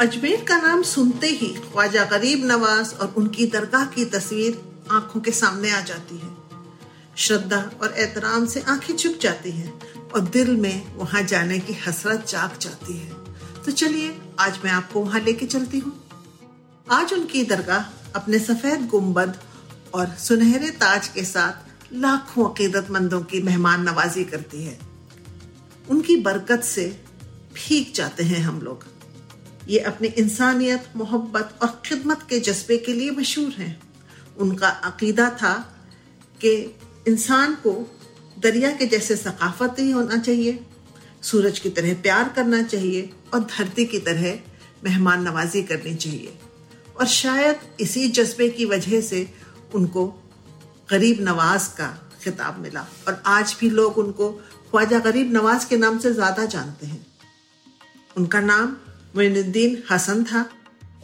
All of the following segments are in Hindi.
अजमेर का नाम सुनते ही ख्वाजा गरीब नवाज़ और उनकी दरगाह की तस्वीर आँखों के सामने आ जाती है। श्रद्धा और एहतराम से आँखें झुक जाती हैं और दिल में वहाँ जाने की हसरत जाग जाती है। तो चलिए, आज मैं आपको वहाँ लेके चलती हूँ। आज उनकी दरगाह अपने सफ़ेद गुंबद और सुनहरे ताज के साथ लाखों अकीदतमंदों की मेहमान नवाजी करती है। उनकी बरकत से भीग जाते हैं हम लोग। ये अपनी इंसानियत, मोहब्बत और खिदमत के जज्बे के लिए मशहूर हैं। उनका अकीदा था कि इंसान को दरिया के जैसे सकाफत सकाफती होना चाहिए, सूरज की तरह प्यार करना चाहिए और धरती की तरह मेहमान नवाजी करनी चाहिए। और शायद इसी जज्बे की वजह से उनको गरीब नवाज़ का खिताब मिला। और आज भी लोग उनको ख्वाजा गरीब नवाज़ के नाम से ज़्यादा जानते हैं। उनका नाम मोइनुद्दीन हसन था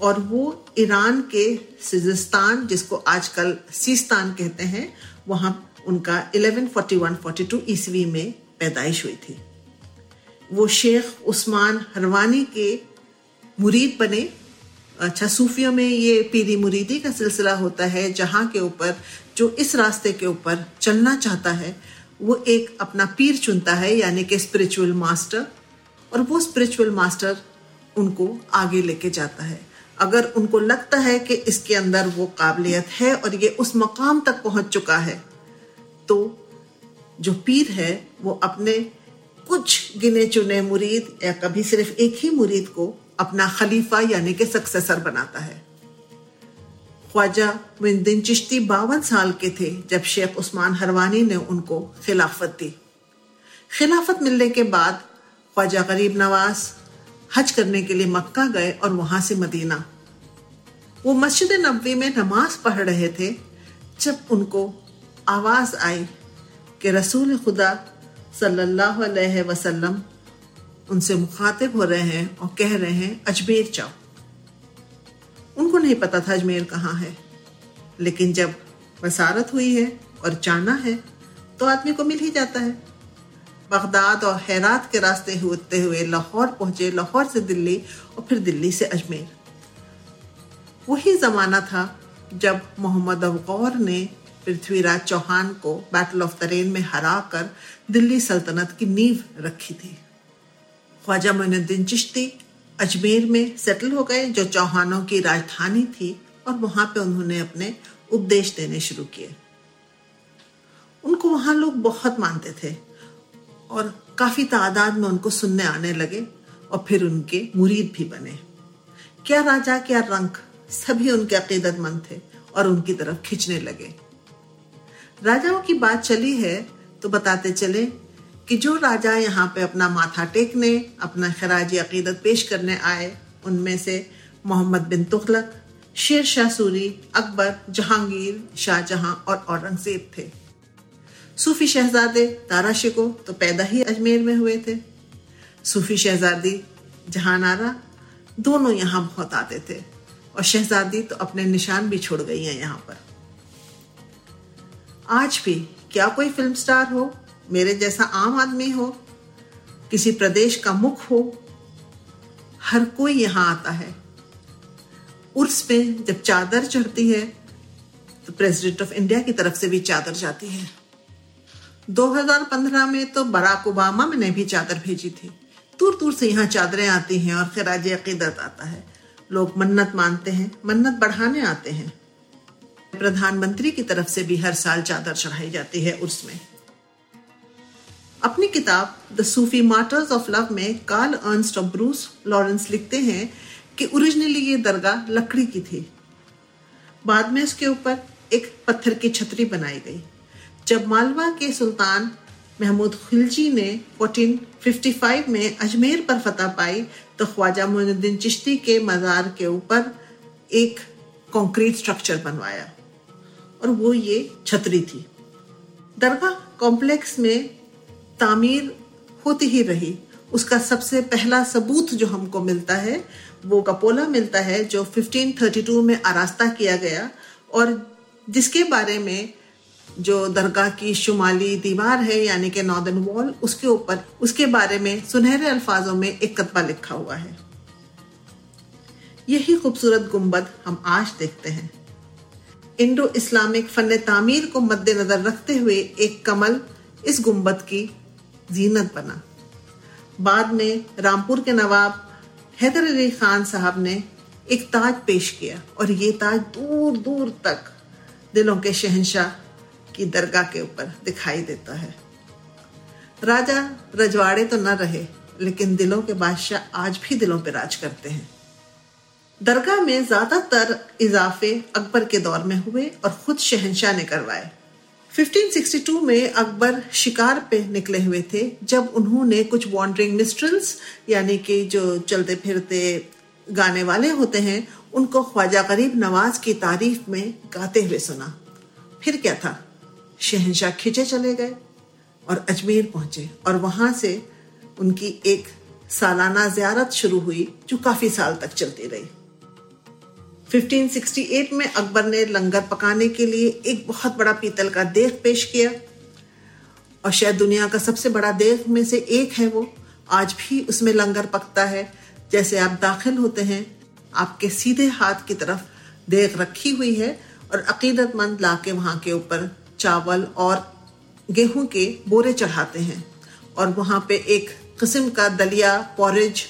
और वो ईरान के सिजिस्तान, जिसको आजकल सीस्तान कहते हैं, वहाँ उनका 1141-42 ईस्वी में पैदाइश हुई थी। वो शेख उस्मान हरवानी के मुरीद बने। अच्छा सूफियों में ये पीरी मुरीदी का सिलसिला होता है, जहाँ के ऊपर, जो इस रास्ते के ऊपर चलना चाहता है, वो एक अपना पीर चुनता है, यानी कि स्पिरिचुअल मास्टर और वो स्पिरिचुअल मास्टर उनको आगे लेके जाता है। अगर उनको लगता है कि इसके अंदर वो काबिलियत है और ये उस मकाम तक पहुँच चुका है तो जो पीर है, वो अपने कुछ गिने चुने मुरीद या कभी सिर्फ़ एक ही मुरीद को अपना खलीफा यानी कि सक्सेसर बनाता है। ख्वाजा मुद्दीन चिश्ती बावन साल के थे जब शेख उस्मान हरवानी ने उनको खिलाफत दी। खिलाफत मिलने के बाद ख्वाजा गरीब नवाज़ हज करने के लिए मक्का गए और वहाँ से मदीना। वो मस्जिद नबी में नमाज़ पढ़ रहे थे, जब उनको आवाज़ आई कि रसूल खुदा सल्लल्लाहु अलैहि वसल्लम उनसे मुखातिब हो रहे हैं और कह रहे हैं, अजमेर जाओ। उनको नहीं पता था अजमेर कहाँ है। लेकिन जब बसारत हुई है और जाना है तो आदमी को मिल ही जाता है। बगदाद और हैरात के रास्ते होते हुए लाहौर पहुँचे। लाहौर से दिल्ली और फिर दिल्ली से अजमेर। वही जमाना था जब मोहम्मद अबगौर ने पृथ्वीराज चौहान को बैटल ऑफ़ तरेन में हरा कर दिल्ली सल्तनत की नींव रखी थी। ख्वाजा मोइनुद्दीन चिश्ती अजमेर में सेटल हो गए, जो चौहानों की राजधानी थी और वहाँ पे उन्होंने अपने उपदेश देने शुरू किए। उनको वहाँ लोग बहुत मानते थे। और काफ़ी तादाद में उनको सुनने आने लगे और फिर उनके मुरीद भी बने। क्या राजा क्या रंक सभी उनके अकीदतमंद थे और उनकी तरफ़ खींचने लगे। राजाओं की बात चली है तो बताते चले कि जो राजा यहाँ पे अपना माथा टेकने, अपना खराजी अकीदत पेश करने आए, उनमें से मोहम्मद बिन तुगलक, शेर शाह सूरी, अकबर, जहांगीर, शाहजहां और औरंगज़ेब थे। सूफी शहजादे तारा शिको तो पैदा ही अजमेर में हुए थे। सूफी शहजादी, जहानारा, दोनों यहाँ बहुत आते थे। और शहजादी तो अपने निशान भी छोड़ गई हैं यहाँ पर। आज भी क्या कोई फ़िल्म स्टार हो, मेरे जैसा आम आदमी हो, किसी प्रदेश का मुख हो, हर कोई यहाँ आता है। उर्स में जब चादर चढ़ती है तो प्रेसिडेंट ऑफ़ इंडिया की तरफ़ से भी चादर जाती है। 2015 में तो बराक ओबामा ने भी चादर भेजी थी। दूर दूर से यहाँ चादरें आती हैं और खराज अकीदत आता है। लोग मन्नत मानते हैं, मन्नत बढ़ाने आते हैं। प्रधानमंत्री की तरफ़ से भी हर साल चादर चढ़ाई जाती है उसमें। अपनी किताब the Sufi martyrs of love में कार्ल अर्नस्ट और ब्रूस लॉरेंस लिखते हैं कि ओरिजिनली ये दरगाह लकड़ी की थी। बाद में इसके ऊपर एक पत्थर की छतरी बनाई गई। जब मालवा के सुल्तान महमूद खिलजी ने 1455 में अजमेर पर फतह पाई तो ख्वाजा मोइनुद्दीन चिश्ती के मज़ार के ऊपर एक कंक्रीट स्ट्रक्चर बनवाया और वो ये छतरी थी। दरगाह कॉम्प्लेक्स में तामीर होती ही रही। उसका सबसे पहला सबूत जो हमको मिलता है, वो कपोला मिलता है जो 1532 में आरास्ता किया गया और जिसके बारे में जो दरगाह की शुमाली दीवार है, यानी कि नॉर्दर्न वॉल उसके ऊपर, उसके बारे में सुनहरे अल्फाजों में एक कतबा लिखा हुआ है। यही खूबसूरत गुंबद हम आज देखते हैं। इंडो इस्लामिक फन तामीर को मद्देनजर रखते हुए एक कमल इस गुंबद की जीनत बना। बाद में रामपुर के नवाब हैदर अली खान साहब ने एक ताज पेश किया, और ये ताज दूर दूर तक दिलों के शहनशाह की दरगाह के ऊपर दिखाई देता है। राजा रजवाड़े तो न रहे, लेकिन दिलों के बादशाह आज भी दिलों पर राज करते हैं। दरगाह में ज़्यादातर इजाफे अकबर के दौर में हुए और खुद शहनशाह ने करवाए। 1562 में अकबर शिकार पे निकले हुए थे, जब उन्होंने कुछ वॉन्डरिंग मिस्ट्रल्स यानी कि जो चलते फिरते गाने वाले होते हैं, उनको ख्वाजा गरीब नवाज़ की तारीफ़ में गाते हुए सुना। फिर क्या था? शहनशाह खिंचे चले गए और अजमेर पहुँचे। और वहाँ से उनकी एक सालाना जियारत शुरू हुई, जो काफ़ी साल तक चलती रही। 1568 में अकबर ने लंगर पकाने के लिए एक बहुत बड़ा पीतल का देख पेश किया। और शायद दुनिया का सबसे बड़ा देख में से एक है वो। आज भी उसमें लंगर पकता है। जैसे आप दाखिल होते हैं, आपके सीधे हाथ की तरफ़ देख रखी हुई है और अकीदतमंद ला के वहाँ के ऊपर चावल और गेहूँ के बोरे चढ़ाते हैं और वहाँ पे एक किस्म का दलिया पॉरेज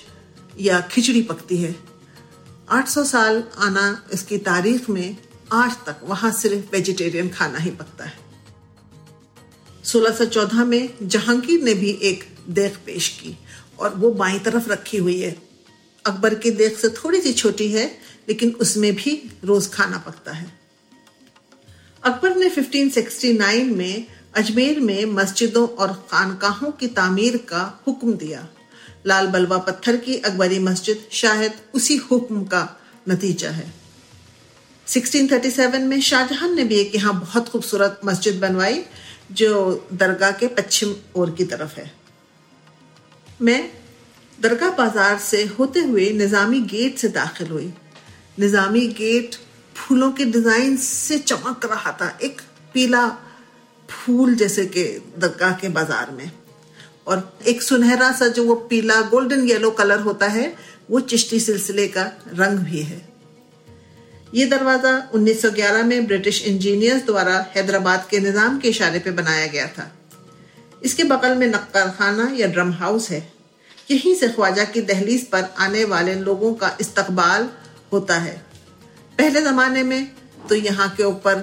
या खिचड़ी पकती है। 800 साल आना इसकी तारीख में आज तक वहाँ सिर्फ़ वेजिटेरियन खाना ही पकता है। 1614 में जहांगीर ने भी एक देख पेश की और वो बाई तरफ़ रखी हुई है। अकबर की देख से थोड़ी सी छोटी है, लेकिन उसमें भी रोज खाना पकता है। अकबर ने 1569 में अजमेर में मस्जिदों और खानकाहों की तामीर का हुक्म दिया। लाल बलवा पत्थर की अकबरी मस्जिद शायद उसी हुक्म का नतीजा है। 1637 में शाहजहां ने भी एक यहाँ बहुत खूबसूरत मस्जिद बनवाई, जो दरगाह के पश्चिम ओर की तरफ़ है। मैं दरगाह बाज़ार से होते हुए निज़ामी गेट से दाखिल हुई। निज़ामी गेट फूलों के डिज़ाइन से चमक रहा था, एक पीला फूल जैसे के दरगाह के बाज़ार में। और एक सुनहरा सा जो वो पीला गोल्डन येलो कलर होता है, वो चिश्ती सिलसिले का रंग भी है। ये दरवाज़ा 1911 में ब्रिटिश इंजीनियर्स द्वारा हैदराबाद के निज़ाम के इशारे पे बनाया गया था। इसके बगल में नक्कर या ड्रम हाउस है। यहीं से ख्वाजा की दहलीज पर आने वाले लोगों का इस्तकबाल होता है। पहले जमाने में तो यहाँ के ऊपर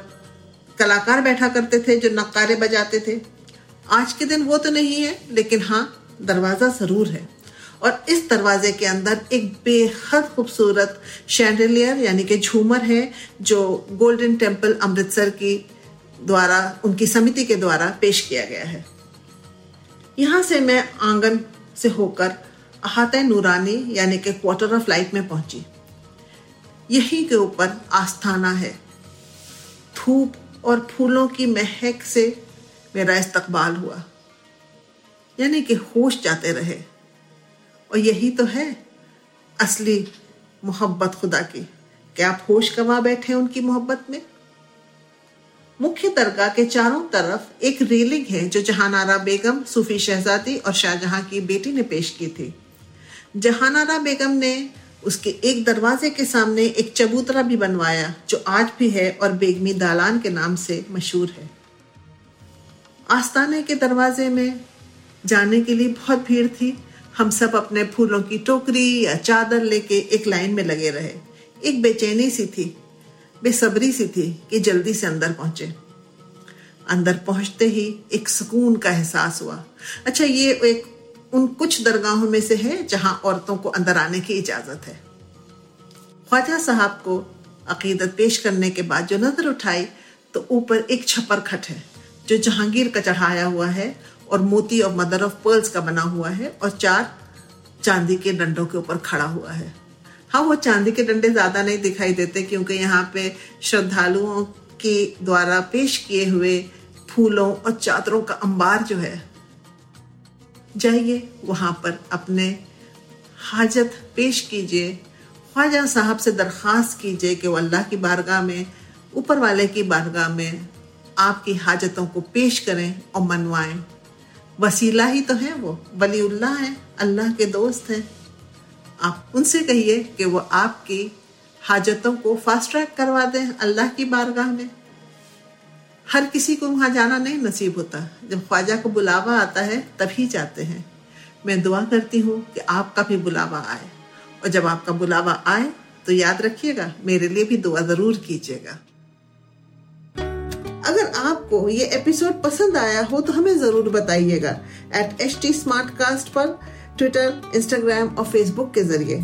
कलाकार बैठा करते थे, जो नक्कारे बजाते थे। आज के दिन वो तो नहीं है, लेकिन हाँ दरवाज़ा ज़रूर है। और इस दरवाजे के अंदर एक बेहद खूबसूरत शैंडलियर यानी कि झूमर है, जो गोल्डन टेंपल अमृतसर की द्वारा, उनकी समिति के द्वारा पेश किया गया है। यहाँ से मैं आँगन से होकर अहाते नूरानी, यानी कि क्वार्टर ऑफ़ लाइट में पहुँची। यहीं के ऊपर आस्थाना है। धूप और फूलों की महक से मेरा इस्तकबाल हुआ। यानी कि होश जाते रहे। और यही तो है असली मोहब्बत खुदा की। क्या आप होश कमा बैठे उनकी मोहब्बत में? मुख्य दरगाह के चारों तरफ़ एक रेलिंग है जो जहानारा बेगम, सूफी शहजादी और शाहजहां की बेटी ने पेश की थी। जहानारा बेगम ने उसके एक दरवाजे के सामने एक चबूतरा भी बनवाया, जो आज भी है और बेगमी दालान के नाम से मशहूर है। आस्ताने के दरवाजे में जाने के लिए बहुत भीड़ थी। हम सब अपने फूलों की टोकरी या चादर लेके एक लाइन में लगे रहे। एक बेचैनी सी थी, बेसब्री सी थी कि जल्दी से अंदर पहुँचे। अंदर पहुँचते ही एक सुकून का एहसास हुआ। अच्छा ये एक उन कुछ दरगाहों में से है जहाँ औरतों को अंदर आने की इजाज़त है। ख्वाजा साहब को अकीदत पेश करने के बाद जो नज़र उठाई तो ऊपर एक छपर खट है, जो जहांगीर का चढ़ाया हुआ है और मोती और मदर ऑफ़ पर्ल्स का बना हुआ है और चार चांदी के डंडों के ऊपर खड़ा हुआ है। हाँ वो चांदी के डंडे ज़्यादा नहीं दिखाई देते क्योंकि यहाँ पे श्रद्धालुओं के द्वारा पेश किए हुए फूलों और चादरों का अंबार जो है जाइए, वहाँ पर अपने हाजत पेश कीजिए। ख्वाजा साहब से दरख्वास्त कीजिए कि वो अल्लाह की बारगाह में, ऊपर वाले की बारगाह में आपकी हाजतों को पेश करें और मनवाएँ। वसीला ही तो है वो, वलीउल्लाह है, अल्लाह के दोस्त हैं। आप उनसे कहिए कि वो आपकी हाजतों को फास्ट ट्रैक करवा दें अल्लाह की बारगाह में। हर किसी को वहाँ जाना नहीं नसीब होता। जब ख्वाजा को बुलावा आता है, तभी जाते हैं। मैं दुआ करती हूँ कि आपका भी बुलावा आए। और जब आपका बुलावा आए तो याद रखिएगा, मेरे लिए भी दुआ ज़रूर कीजिएगा। अगर आपको ये एपिसोड पसंद आया हो तो हमें ज़रूर बताइएगा। एट एच टी पर ट्विटर इंस्टाग्राम और फेसबुक के ज़रिए।